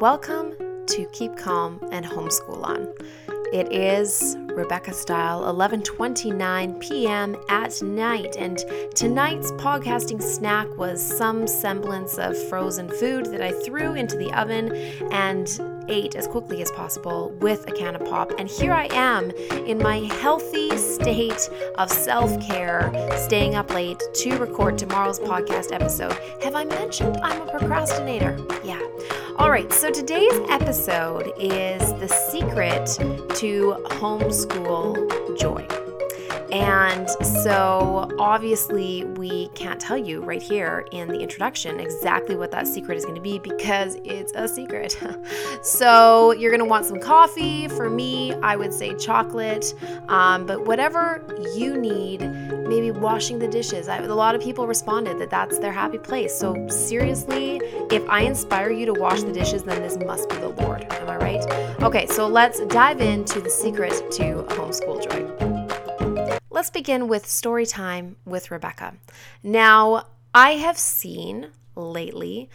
Welcome to Keep Calm and Homeschool On. It is Rebecca style 11:29 p.m. at night and tonight's podcasting snack was some semblance of frozen food that I threw into the oven and ate as quickly as possible with a can of pop. And here I am in my healthy state of self care, staying up late to record tomorrow's podcast episode. Have I mentioned I'm a procrastinator? Yeah. All right, so today's episode is the secret to homeschool joy. And so, obviously, we can't tell you right here in the introduction exactly what that secret is going to be because it's a secret. so, you're going to want some coffee. For me, I would say chocolate, um, but whatever you need, maybe washing the dishes. I, a lot of people responded that that's their happy place. So, seriously, if I inspire you to wash the dishes, then this must be the Lord. Am I right? Okay, so let's dive into the secret to homeschool joy. Let's begin with story time with Rebecca. Now, I have seen lately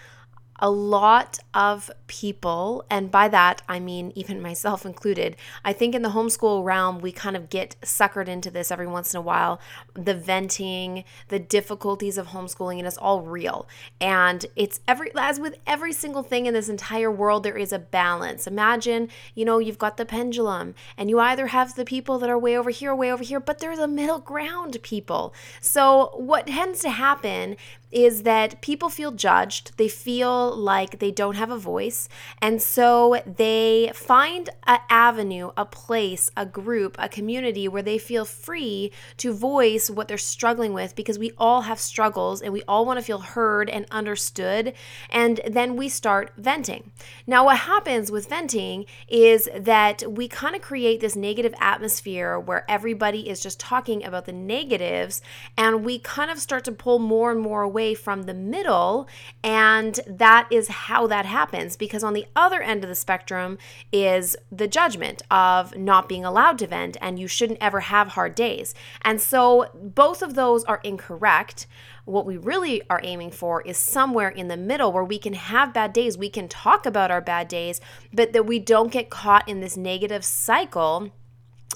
a lot of people, and by that I mean even myself included. I think in the homeschool realm, we kind of get suckered into this every once in a while the venting, the difficulties of homeschooling, and it's all real. And it's every, as with every single thing in this entire world, there is a balance. Imagine, you know, you've got the pendulum, and you either have the people that are way over here, way over here, but there's a middle ground people. So, what tends to happen is that people feel judged. They feel like they don't have a voice. And so they find an avenue, a place, a group, a community where they feel free to voice what they're struggling with because we all have struggles and we all want to feel heard and understood. And then we start venting. Now, what happens with venting is that we kind of create this negative atmosphere where everybody is just talking about the negatives and we kind of start to pull more and more away away from the middle. And that is how that happens because on the other end of the spectrum is the judgment of not being allowed to vent and you shouldn't ever have hard days. And so both of those are incorrect. What we really are aiming for is somewhere in the middle where we can have bad days, we can talk about our bad days, but that we don't get caught in this negative cycle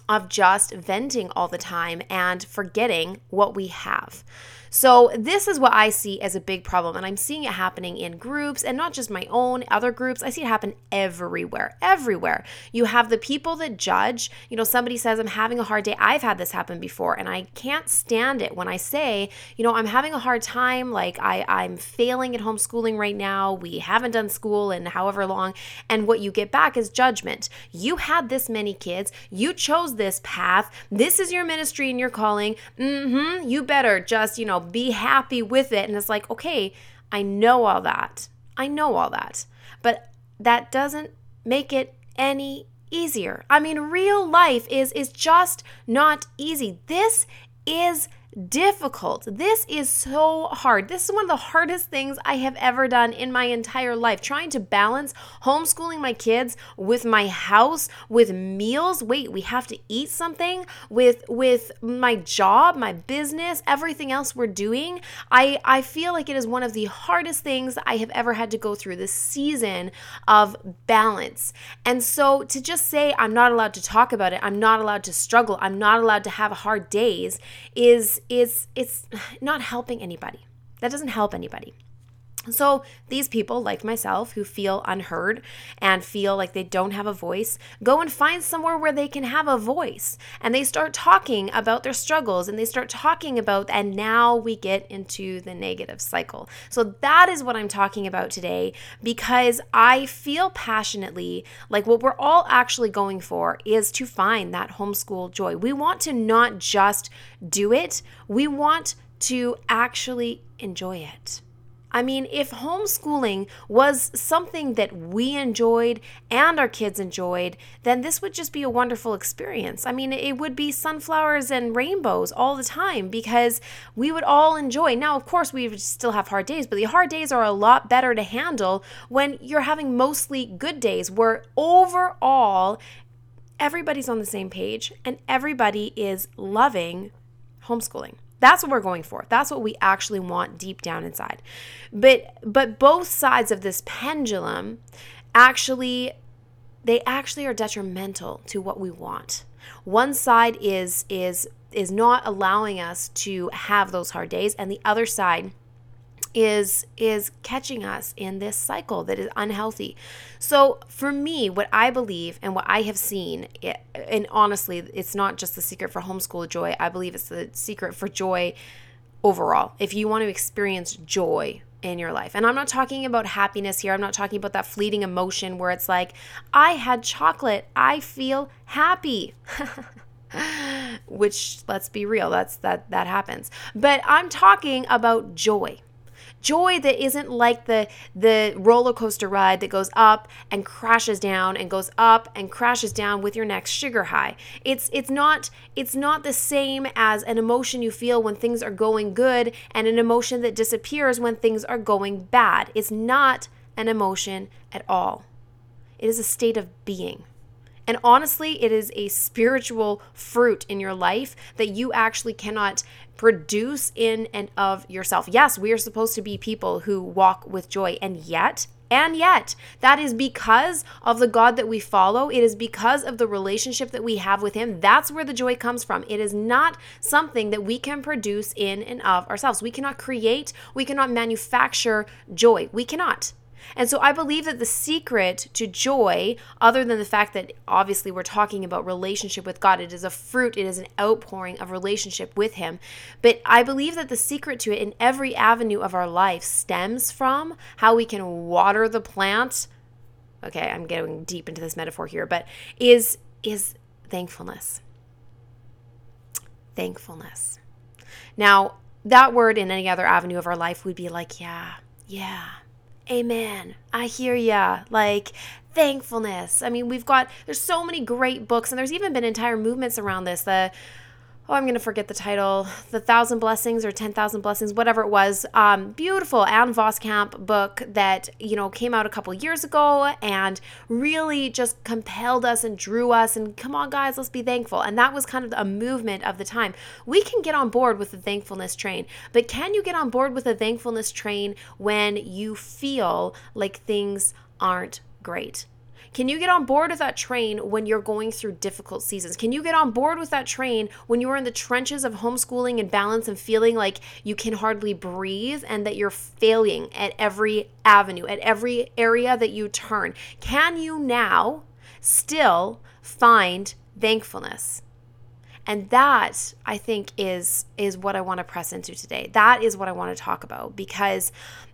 of just venting all the time and forgetting what we have. So, this is what I see as a big problem. And I'm seeing it happening in groups and not just my own, other groups. I see it happen everywhere, everywhere. You have the people that judge. You know, somebody says, I'm having a hard day. I've had this happen before, and I can't stand it when I say, you know, I'm having a hard time. Like, I, I'm failing at homeschooling right now. We haven't done school in however long. And what you get back is judgment. You had this many kids. You chose this path. This is your ministry and your calling. Mm hmm. You better just, you know, be happy with it. And it's like, okay, I know all that. I know all that. But that doesn't make it any easier. I mean, real life is is just not easy. This is difficult. This is so hard. This is one of the hardest things I have ever done in my entire life. Trying to balance homeschooling my kids with my house, with meals. Wait, we have to eat something with with my job, my business, everything else we're doing. I I feel like it is one of the hardest things I have ever had to go through this season of balance. And so to just say I'm not allowed to talk about it, I'm not allowed to struggle, I'm not allowed to have hard days is is it's not helping anybody. That doesn't help anybody. So, these people, like myself, who feel unheard and feel like they don't have a voice, go and find somewhere where they can have a voice. And they start talking about their struggles and they start talking about, and now we get into the negative cycle. So, that is what I'm talking about today because I feel passionately like what we're all actually going for is to find that homeschool joy. We want to not just do it, we want to actually enjoy it. I mean, if homeschooling was something that we enjoyed and our kids enjoyed, then this would just be a wonderful experience. I mean, it would be sunflowers and rainbows all the time because we would all enjoy. Now, of course, we would still have hard days, but the hard days are a lot better to handle when you're having mostly good days where overall everybody's on the same page and everybody is loving homeschooling. That's what we're going for. That's what we actually want deep down inside. But but both sides of this pendulum actually they actually are detrimental to what we want. One side is is is not allowing us to have those hard days and the other side is is catching us in this cycle that is unhealthy. So for me, what I believe and what I have seen, it, and honestly, it's not just the secret for homeschool joy. I believe it's the secret for joy overall. If you want to experience joy in your life. And I'm not talking about happiness here. I'm not talking about that fleeting emotion where it's like, I had chocolate, I feel happy. Which let's be real, that's that that happens. But I'm talking about joy joy that isn't like the the roller coaster ride that goes up and crashes down and goes up and crashes down with your next sugar high. It's it's not it's not the same as an emotion you feel when things are going good and an emotion that disappears when things are going bad. It's not an emotion at all. It is a state of being. And honestly, it is a spiritual fruit in your life that you actually cannot produce in and of yourself. Yes, we are supposed to be people who walk with joy, and yet, and yet, that is because of the God that we follow. It is because of the relationship that we have with Him. That's where the joy comes from. It is not something that we can produce in and of ourselves. We cannot create, we cannot manufacture joy. We cannot. And so I believe that the secret to joy, other than the fact that obviously we're talking about relationship with God, it is a fruit, it is an outpouring of relationship with Him. But I believe that the secret to it in every avenue of our life stems from how we can water the plant. Okay, I'm getting deep into this metaphor here, but is is thankfulness. Thankfulness. Now, that word in any other avenue of our life would be like, yeah, yeah, Amen. I hear ya. Like, thankfulness. I mean, we've got, there's so many great books, and there's even been entire movements around this. The, oh, I'm going to forget the title, The Thousand Blessings or 10,000 Blessings, whatever it was. Um, beautiful Ann Voskamp book that, you know, came out a couple years ago and really just compelled us and drew us. And come on, guys, let's be thankful. And that was kind of a movement of the time. We can get on board with the thankfulness train, but can you get on board with the thankfulness train when you feel like things aren't great? Can you get on board with that train when you're going through difficult seasons? Can you get on board with that train when you're in the trenches of homeschooling and balance and feeling like you can hardly breathe and that you're failing at every avenue, at every area that you turn? Can you now still find thankfulness? And that i think is is what i want to press into today. That is what i want to talk about because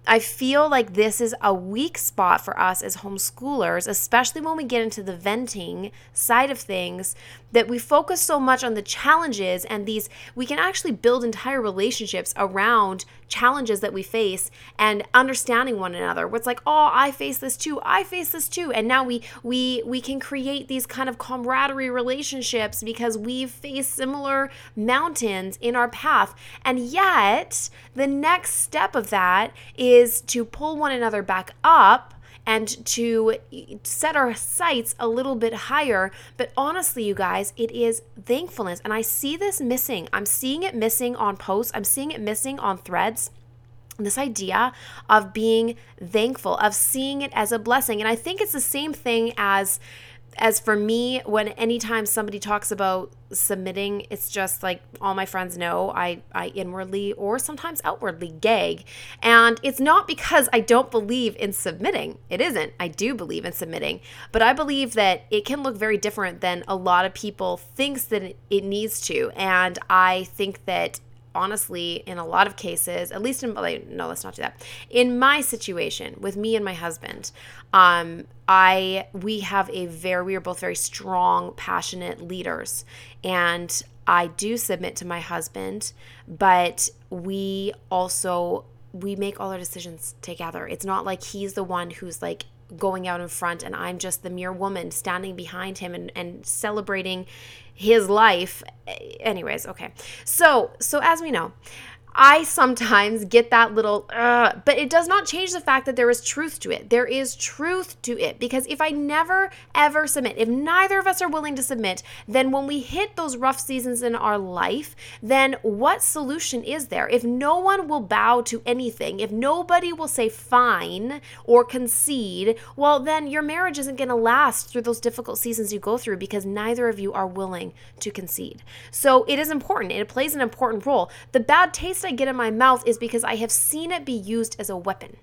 I feel like this is a weak spot for us as homeschoolers, especially when we get into the venting side of things, that we focus so much on the challenges and these, we can actually build entire relationships around challenges that we face and understanding one another. Where it's like, oh, I face this too, I face this too. And now we we we can create these kind of camaraderie relationships because we've faced similar mountains in our path. And yet the next step of that is is to pull one another back up and to set our sights a little bit higher. But honestly, you guys, it is thankfulness. And I see this missing. I'm seeing it missing on posts, I'm seeing it missing on threads this idea of being thankful, of seeing it as a blessing. And I think it's the same thing as as for me, when anytime somebody talks about submitting, it's just like all my friends know I, I inwardly or sometimes outwardly gag. And it's not because I don't believe in submitting. It isn't. I do believe in submitting. But I believe that it can look very different than a lot of people thinks that it needs to. And I think that honestly, in a lot of cases, at least in no, let's not do that. In my situation with me and my husband, um, I we have a very we are both very strong, passionate leaders, and I do submit to my husband, but we also we make all our decisions together. It's not like he's the one who's like going out in front and I'm just the mere woman standing behind him and, and celebrating his life. Anyways, okay. So, so as we know, I sometimes get that little, uh, but it does not change the fact that there is truth to it. There is truth to it because if I never ever submit, if neither of us are willing to submit, then when we hit those rough seasons in our life, then what solution is there? If no one will bow to anything, if nobody will say fine or concede, well, then your marriage isn't going to last through those difficult seasons you go through because neither of you are willing to concede. So it is important. It plays an important role. The bad taste taste I get in my mouth is because I have seen it be used as a weapon.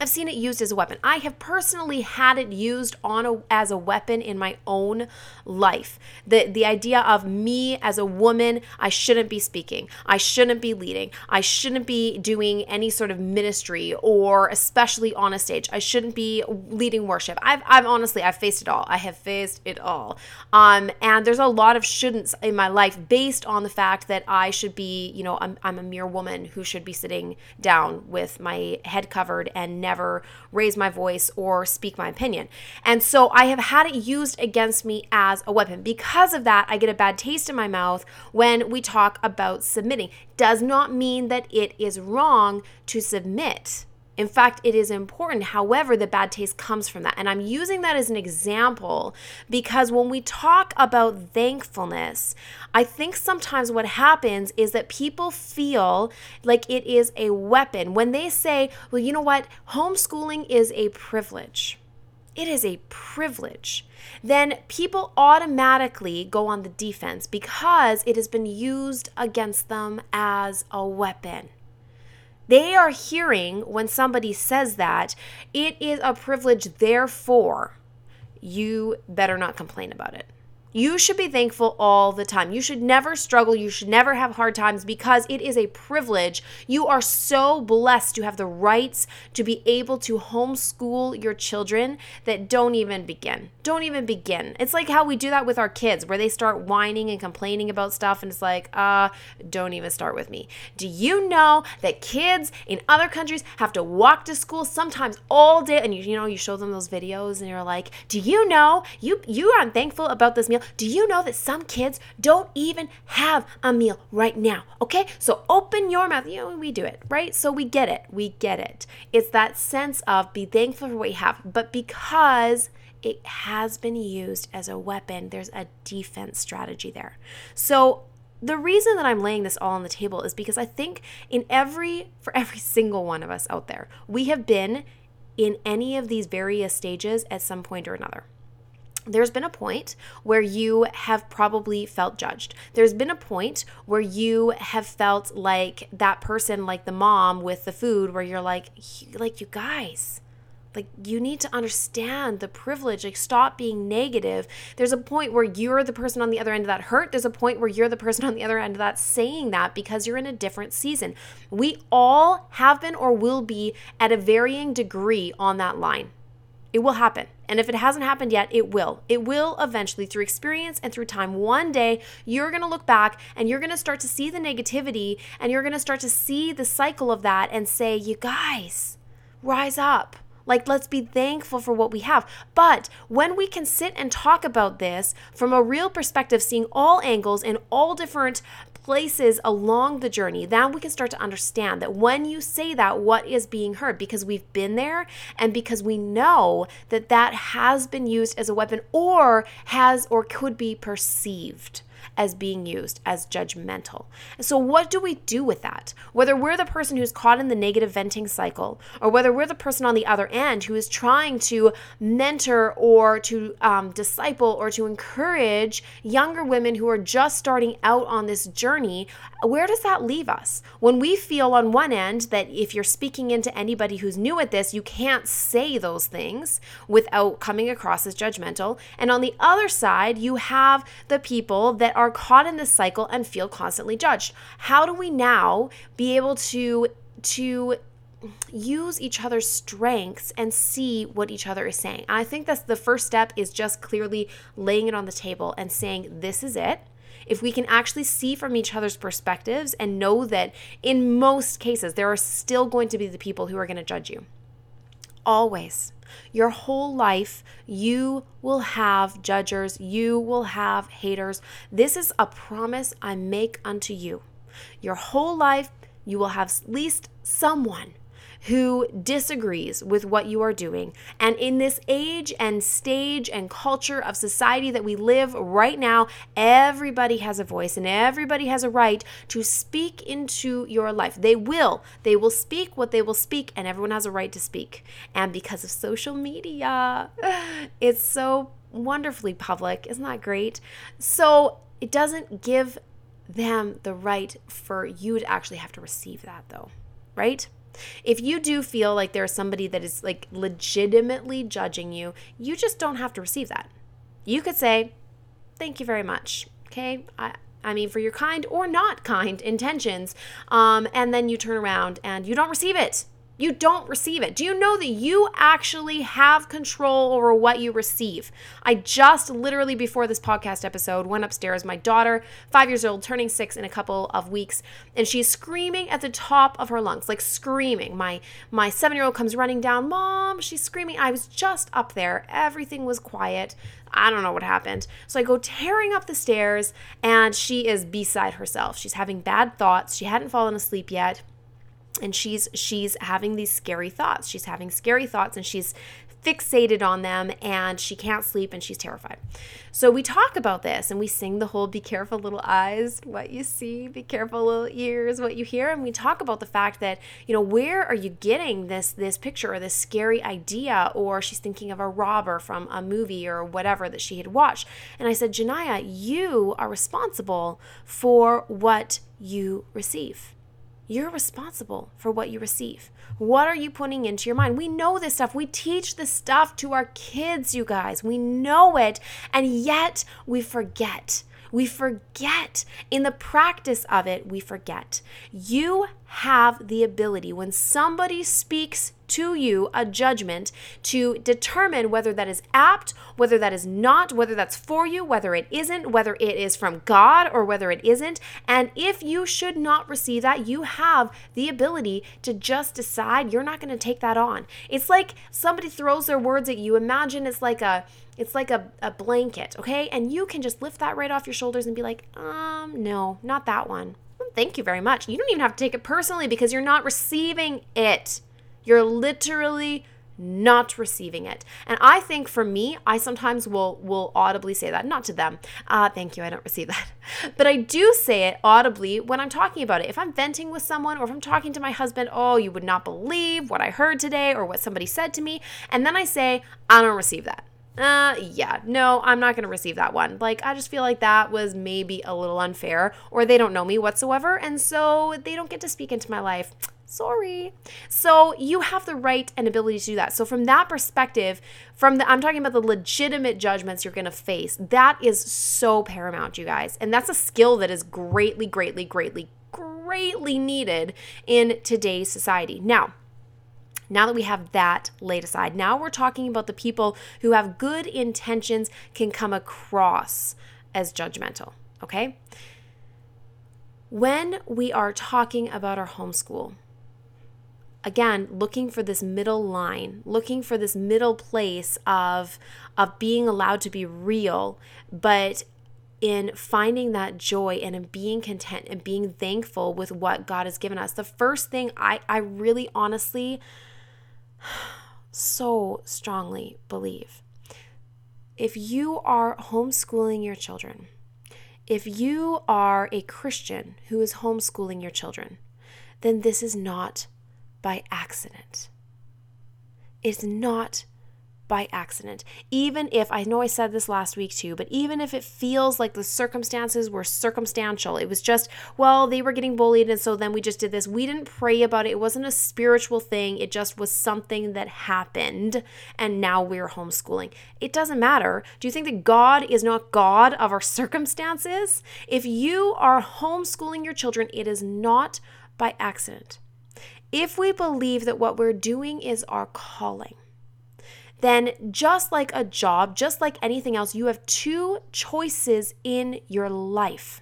I've seen it used as a weapon. I have personally had it used on a, as a weapon in my own life. The the idea of me as a woman, I shouldn't be speaking. I shouldn't be leading. I shouldn't be doing any sort of ministry or especially on a stage. I shouldn't be leading worship. I've I've honestly I've faced it all. I have faced it all. Um and there's a lot of shouldn'ts in my life based on the fact that I should be, you know, I'm I'm a mere woman who should be sitting down with my head covered and never raise my voice or speak my opinion. And so I have had it used against me as a weapon. Because of that, I get a bad taste in my mouth when we talk about submitting. Does not mean that it is wrong to submit. In fact, it is important. However, the bad taste comes from that. And I'm using that as an example because when we talk about thankfulness, I think sometimes what happens is that people feel like it is a weapon. When they say, well, you know what, homeschooling is a privilege. It is a privilege. Then people automatically go on the defense because it has been used against them as a weapon. They are hearing when somebody says that it is a privilege, therefore, you better not complain about it. You should be thankful all the time. You should never struggle. You should never have hard times because it is a privilege. You are so blessed to have the rights to be able to homeschool your children that don't even begin. Don't even begin. It's like how we do that with our kids where they start whining and complaining about stuff and it's like, uh, don't even start with me. Do you know that kids in other countries have to walk to school sometimes all day and you, you know, you show them those videos and you're like, "Do you know you you aren't thankful about this meal?" Do you know that some kids don't even have a meal right now? Okay, so open your mouth. You know, we do it, right? So we get it. We get it. It's that sense of be thankful for what you have, but because it has been used as a weapon, there's a defense strategy there. So the reason that I'm laying this all on the table is because I think in every for every single one of us out there, we have been in any of these various stages at some point or another there's been a point where you have probably felt judged. There's been a point where you have felt like that person like the mom with the food where you're like like you guys like you need to understand the privilege like stop being negative there's a point where you're the person on the other end of that hurt there's a point where you're the person on the other end of that saying that because you're in a different season we all have been or will be at a varying degree on that line it will happen. And if it hasn't happened yet, it will. It will eventually, through experience and through time. One day, you're going to look back and you're going to start to see the negativity and you're going to start to see the cycle of that and say, you guys, rise up. Like, let's be thankful for what we have. But when we can sit and talk about this from a real perspective, seeing all angles and all different places along the journey, then we can start to understand that when you say that, what is being heard? Because we've been there and because we know that that has been used as a weapon or has or could be perceived as being used as judgmental. so, what do we do with that? Whether we're the person who's caught in the negative venting cycle, or whether we're the person on the other end who is trying to mentor or to um, disciple or to encourage younger women who are just starting out on this journey, where does that leave us? When we feel on one end that if you're speaking into anybody who's new at this, you can't say those things without coming across as judgmental. And on the other side, you have the people that are caught in this cycle and feel constantly judged. How do we now be able to to use each other's strengths and see what each other is saying. And I think that's the first step is just clearly laying it on the table and saying, this is it if we can actually see from each other's perspectives and know that in most cases, there are still going to be the people who are going to judge you. Always. Your whole life, you will have judgers, you will have haters. This is a promise I make unto you. Your whole life, you will have at least someone who disagrees with what you are doing. And in this age and stage and culture of society that we live right now, everybody has a voice and everybody has a right to speak into your life. They will. They will speak what they will speak, and everyone has a right to speak. And because of social media, it's so wonderfully public. Isn't that great? So it doesn't give them the right for you to actually have to receive that, though, right? If you do feel like there's somebody that is like legitimately judging you, you just don't have to receive that. You could say, Thank you very much. Okay. I, I mean, for your kind or not kind intentions. Um, and then you turn around and you don't receive it you don't receive it. Do you know that you actually have control over what you receive? I just literally before this podcast episode went upstairs. My daughter, five years old, turning six in a couple of weeks, and she's screaming at the top of her lungs, like screaming. My my seven year old comes running down, Mom, she's screaming. I was just up there. Everything was quiet. I don't know what happened. So I go tearing up the stairs, and she is beside herself. She's having bad thoughts. She hadn't fallen asleep yet and she's she's having these scary thoughts she's having scary thoughts and she's fixated on them and she can't sleep and she's terrified. So we talk about this and we sing the whole be careful little eyes, what you see, be careful little ears, what you hear and we talk about the fact that, you know, where are you getting this this picture or this scary idea or she's thinking of a robber from a movie or whatever that she had watched. And I said, "Janaya, you are responsible for what you receive." You're responsible for what you receive. What are you putting into your mind? We know this stuff. We teach this stuff to our kids, you guys. We know it, and yet we forget. We forget. In the practice of it, we forget. You have the ability when somebody speaks to you a judgment to determine whether that is apt, whether that is not, whether that's for you, whether it isn't, whether it is from God or whether it isn't. And if you should not receive that, you have the ability to just decide you're not going to take that on. It's like somebody throws their words at you. Imagine it's like a it's like a, a blanket, okay? And you can just lift that right off your shoulders and be like, um, no, not that one. Thank you very much. You don't even have to take it personally because you're not receiving it. You're literally not receiving it. And I think for me, I sometimes will will audibly say that, not to them. Uh, thank you, I don't receive that. But I do say it audibly when I'm talking about it. If I'm venting with someone or if I'm talking to my husband, oh, you would not believe what I heard today or what somebody said to me. And then I say, I don't receive that. Uh, yeah, no, I'm not going to receive that one. Like, I just feel like that was maybe a little unfair, or they don't know me whatsoever, and so they don't get to speak into my life. Sorry. So you have the right and ability to do that. So from that perspective, from the I'm talking about the legitimate judgments you're going to face. That is so paramount, you guys. And that's a skill that is greatly greatly greatly greatly needed in today's society. Now, now that we have that laid aside, now we're talking about the people who have good intentions can come across as judgmental, okay? When we are talking about our homeschool, again looking for this middle line looking for this middle place of of being allowed to be real but in finding that joy and in being content and being thankful with what God has given us. The first thing I, I really honestly so strongly believe if you are homeschooling your children, if you are a Christian who is homeschooling your children, then this is not by accident. It's not by accident. Even if, I know I said this last week too, but even if it feels like the circumstances were circumstantial, it was just, well, they were getting bullied, and so then we just did this. We didn't pray about it. It wasn't a spiritual thing. It just was something that happened, and now we're homeschooling. It doesn't matter. Do you think that God is not God of our circumstances? If you are homeschooling your children, it is not by accident. If we believe that what we're doing is our calling, then just like a job, just like anything else, you have two choices in your life.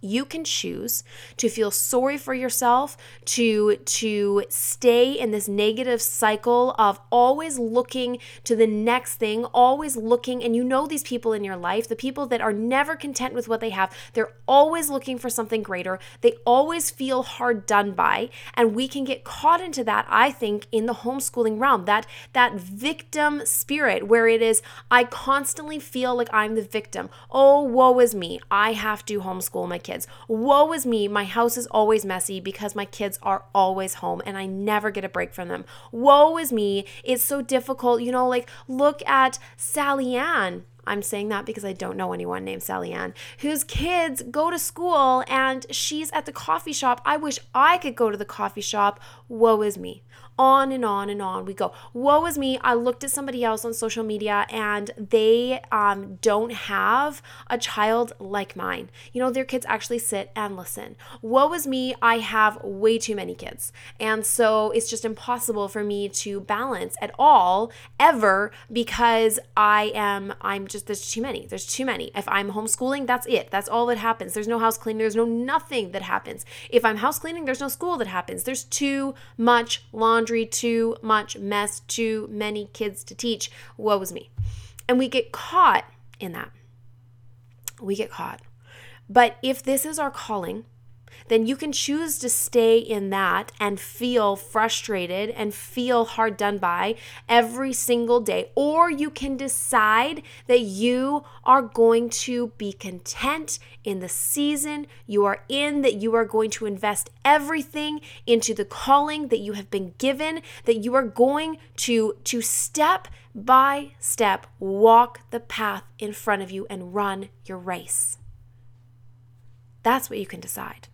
You can choose to feel sorry for yourself to to stay in this negative cycle of always looking to the next thing always looking and you know these people in your life the people that are never content with what they have they're always looking for something greater they always feel hard done by and we can get caught into that i think in the homeschooling realm that that victim spirit where it is i constantly feel like i'm the victim. Oh woe is me. I have to homeschool my kids. Woe is me, my house is always messy because my kids are always home and I never get a break from them. Woe is me, it's so difficult. You know, like look at Sally Ann. I'm saying that because I don't know anyone named Sally Ann whose kids go to school and she's at the coffee shop. I wish I could go to the coffee shop. Woe is me on and on and on we go. Woe is me. I looked at somebody else on social media and they um, don't have a child like mine. You know, their kids actually sit and listen. Woe is me. I have way too many kids. And so it's just impossible for me to balance at all ever because I am, I'm just, there's too many. There's too many. If I'm homeschooling, that's it. That's all that happens. There's no house cleaning. There's no nothing that happens. If I'm house cleaning, there's no school that happens. There's too much laundry laundry, too much mess, too many kids to teach. Woe is me. And we get caught in that. We get caught. But if this is our calling, then you can choose to stay in that and feel frustrated and feel hard done by every single day. Or you can decide that you are going to be content in the season you are in, that you are going to invest everything into the calling that you have been given, that you are going to, to step by step walk the path in front of you and run your race. That's what you can decide.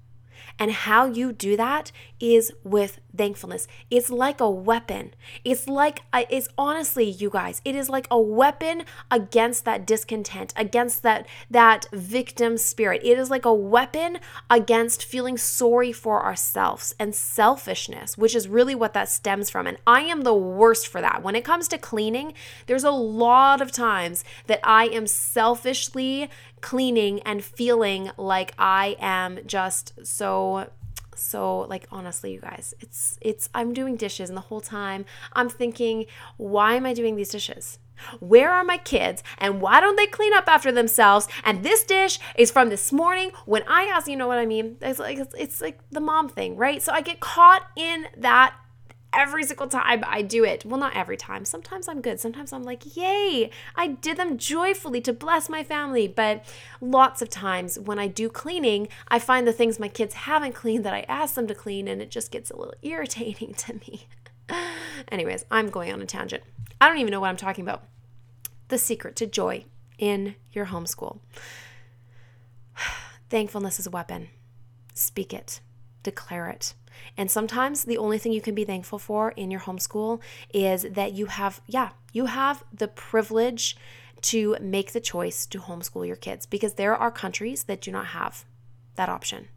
And how you do that is with thankfulness. It's like a weapon. It's like, it's honestly, you guys, it is like a weapon against that discontent, against that, that victim spirit. It is like a weapon against feeling sorry for ourselves and selfishness, which is really what that stems from. And I am the worst for that. When it comes to cleaning, there's a lot of times that I am selfishly cleaning and feeling like I am just so so like honestly you guys it's it's i'm doing dishes and the whole time i'm thinking why am i doing these dishes? Where are my kids? And why don't they clean up after themselves? And this dish is from this morning when i ask you know what i mean? It's like it's, it's like the mom thing right? So i get caught in that every single time I do it. Well, not every time. Sometimes I'm good. Sometimes I'm like, yay, I did them joyfully to bless my family. But lots of times when I do cleaning, I find the things my kids haven't cleaned that I asked them to clean, and it just gets a little irritating to me. Anyways, I'm going on a tangent. I don't even know what I'm talking about. The secret to joy in your homeschool. Thankfulness is a weapon. Speak it, declare it and sometimes the only thing you can be thankful for in your homeschool is that you have, yeah, you have the privilege to make the choice to homeschool your kids because there are countries that do not have that option.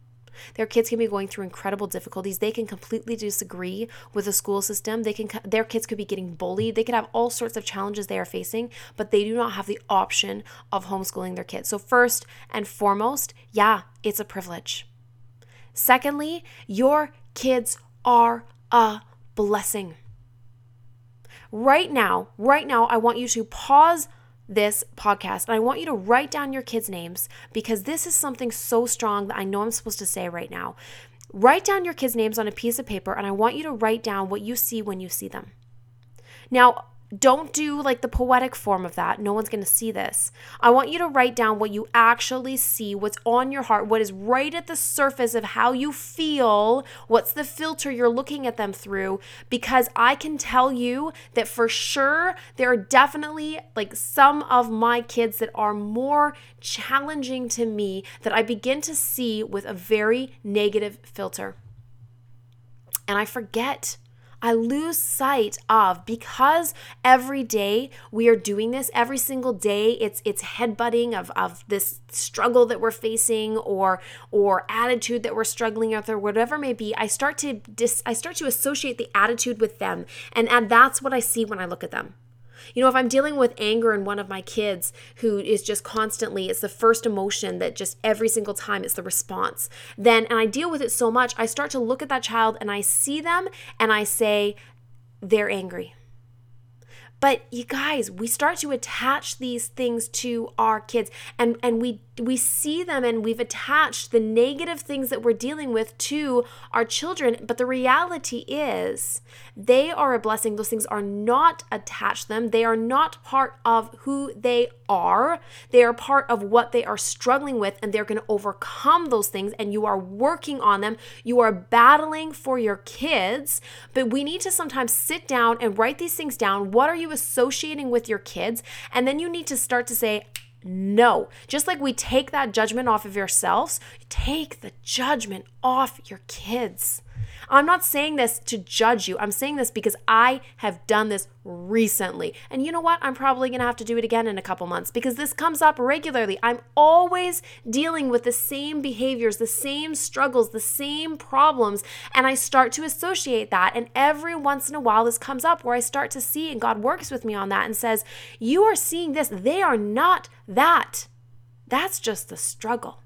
Their kids can be going through incredible difficulties. They can completely disagree with the school system. They can their kids could be getting bullied. They could have all sorts of challenges they are facing, but they do not have the option of homeschooling their kids. So first and foremost, yeah, it's a privilege. Secondly, your kids are a blessing. Right now, right now, I want you to pause this podcast and I want you to write down your kids' names because this is something so strong that I know I'm supposed to say right now. Write down your kids' names on a piece of paper and I want you to write down what you see when you see them. Now, don't do like the poetic form of that. No one's going to see this. I want you to write down what you actually see, what's on your heart, what is right at the surface of how you feel, what's the filter you're looking at them through. Because I can tell you that for sure, there are definitely like some of my kids that are more challenging to me that I begin to see with a very negative filter. And I forget I lose sight of because every day we are doing this every single day it's it's headbutting of of this struggle that we're facing or or attitude that we're struggling with or whatever may be I start to dis I start to associate the attitude with them. And and that's what I see when I look at them You know, if I'm dealing with anger in one of my kids who is just constantly, it's the first emotion that just every single time it's the response, then, and I deal with it so much, I start to look at that child and I see them and I say, they're angry. But you guys, we start to attach these things to our kids and and we we see them and we've attached the negative things that we're dealing with to our children, but the reality is they are a blessing. Those things are not attached to them. They are not part of who they are. They are part of what they are struggling with and they're going to overcome those things and you are working on them. You are battling for your kids, but we need to sometimes sit down and write these things down. What are you associating with your kids? And then you need to start to say, no. Just like we take that judgment off of yourselves, take the judgment off your kids. I'm not saying this to judge you. I'm saying this because I have done this recently. And you know what? I'm probably going to have to do it again in a couple months because this comes up regularly. I'm always dealing with the same behaviors, the same struggles, the same problems. And I start to associate that. And every once in a while, this comes up where I start to see, and God works with me on that and says, You are seeing this. They are not that. That's just the struggle.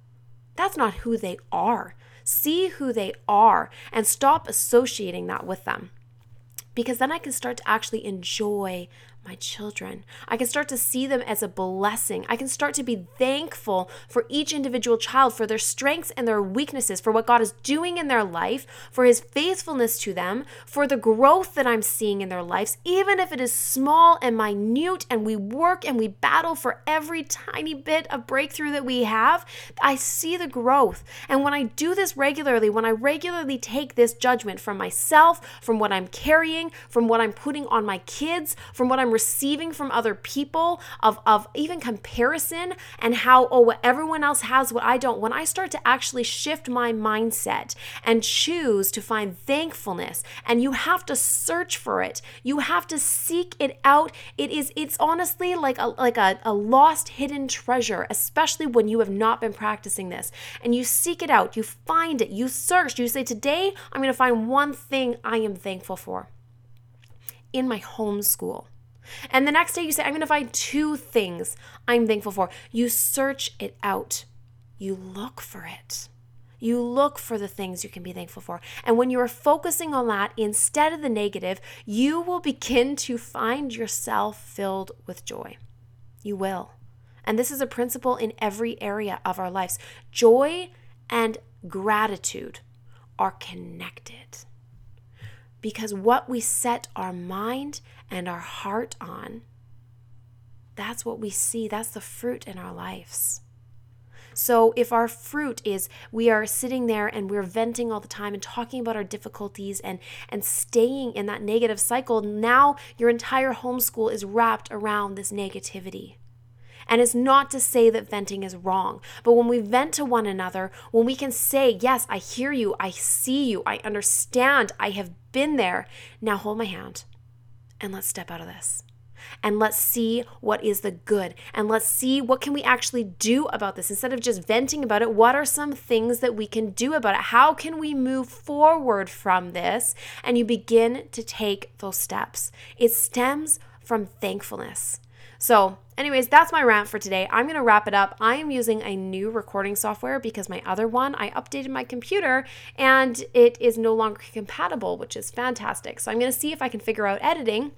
That's not who they are. See who they are and stop associating that with them. Because then I can start to actually enjoy my children. I can start to see them as a blessing. I can start to be thankful for each individual child, for their strengths and their weaknesses, for what God is doing in their life, for His faithfulness to them, for the growth that I'm seeing in their lives, even if it is small and minute, and we work and we battle for every tiny bit of breakthrough that we have. I see the growth. And when I do this regularly, when I regularly take this judgment from myself, from what I'm carrying, from what I'm putting on my kids, from what I'm receiving from other people, of, of even comparison and how, oh, what everyone else has, what I don't, when I start to actually shift my mindset and choose to find thankfulness, and you have to search for it, you have to seek it out. It is, it's honestly like a like a, a lost hidden treasure, especially when you have not been practicing this. And you seek it out, you find it, you search, you say, Today I'm gonna find one thing I am thankful for in my homeschool. And the next day you say, I'm going to find two things I'm thankful for. You search it out, you look for it. You look for the things you can be thankful for. And when you are focusing on that instead of the negative, you will begin to find yourself filled with joy. You will. And this is a principle in every area of our lives. Joy and gratitude are connected because what we set our mind and our heart on, that's what we see. That's the fruit in our lives. So, if our fruit is we are sitting there and we're venting all the time and talking about our difficulties and, and staying in that negative cycle, now your entire homeschool is wrapped around this negativity. And it's not to say that venting is wrong, but when we vent to one another, when we can say, Yes, I hear you, I see you, I understand, I have been there, now hold my hand and let's step out of this. And let's see what is the good. And let's see what can we actually do about this. Instead of just venting about it what are some things that we can do about it? How can we move forward from this? And you begin to take those steps. It stems from thankfulness so, anyways, that's my rant for today. I'm going to wrap it up. I am using a new recording software because my other one, I updated my computer and it is no longer compatible, which is fantastic. So, I'm going to see if I can figure out editing.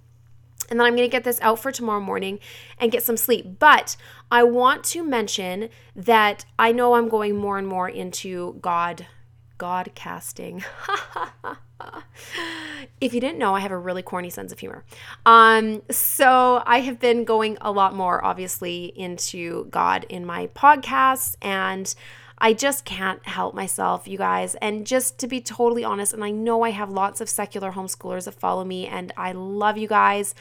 And then I'm going to get this out for tomorrow morning and get some sleep. But I want to mention that I know I'm going more and more into God God casting. if you didn't know, I have a really corny sense of humor. Um, so I have been going a lot more, obviously, into God in my podcasts, and I just can't help myself, you guys. And just to be totally honest, and I know I have lots of secular homeschoolers that follow me, and I love you guys.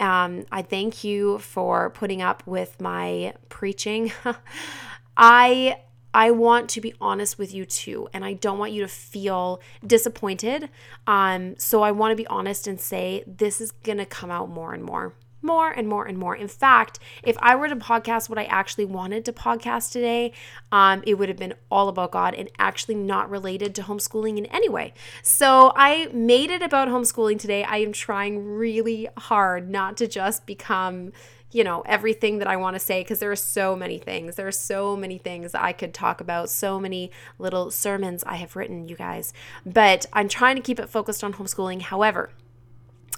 Um, I thank you for putting up with my preaching. I I want to be honest with you too, and I don't want you to feel disappointed. Um, so I want to be honest and say this is gonna come out more and more. more and more and more. In fact, if I were to podcast what I actually wanted to podcast today, um, it would have been all about God and actually not related to homeschooling in any way. So I made it about homeschooling today. I am trying really hard not to just become you know, everything that I want to say because there are so many things. There are so many things I could talk about, so many little sermons I have written, you guys. But I'm trying to keep it focused on homeschooling. However,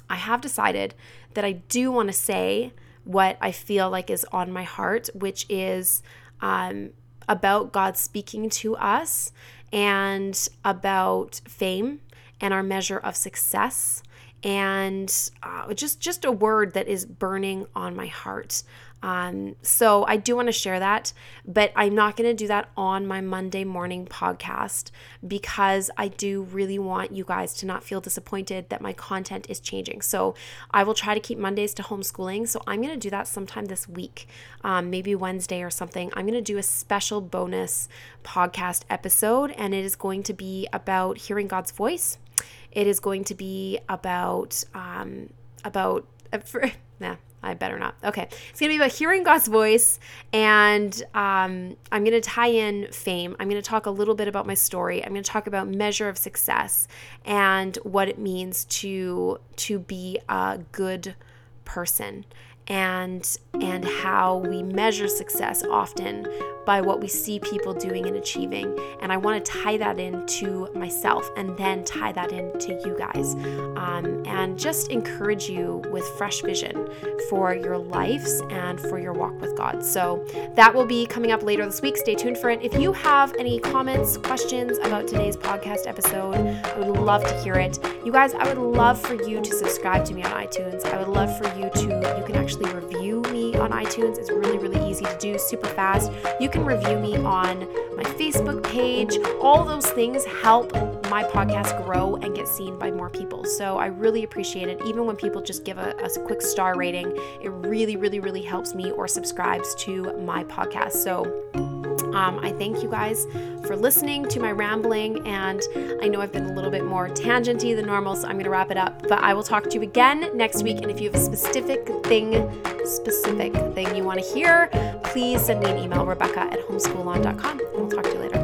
I have decided that I do want to say what I feel like is on my heart, which is um, about God speaking to us and about fame and our measure of success and uh, just just a word that is burning on my heart um, so I do want to share that, but I'm not going to do that on my Monday morning podcast because I do really want you guys to not feel disappointed that my content is changing. So I will try to keep Mondays to homeschooling. So I'm going to do that sometime this week, um, maybe Wednesday or something. I'm going to do a special bonus podcast episode, and it is going to be about hearing God's voice. It is going to be about um, about uh, for, nah, I better not. Okay. It's to be about hearing God's voice, and um, I'm to tie in fame. I'm to talk a little bit about my story. I'm to talk about measure of success and what it means to to be a good person and and how we measure success often by what we see people doing and achieving. And i want to tie that into myself and then tie that into you guys um, and just encourage you with fresh vision for your lives and for your walk with god. So that will be coming up later this week. Stay tuned for it. If you have any comments questions about today's podcast episode i would love to hear it. You guys i would love for you to subscribe to me on itunes. I would love for you to you can actually actually review me on iTunes. It's really, really easy to do, super fast. You can review me on my Facebook page. All those things help my podcast grow and get seen by more people. So I really appreciate it. Even when people just give a, a quick star rating, it really, really, really helps me or subscribes to my podcast. So um, I thank you guys for listening to my rambling, and I know I've been a little bit more tangenty than normal, so I'm going to wrap it up. But I will talk to you again next week, and if you have a specific thing, specific thing you want to hear, please send me an email, Rebecca at homeschoolon.com, and we'll talk to you later.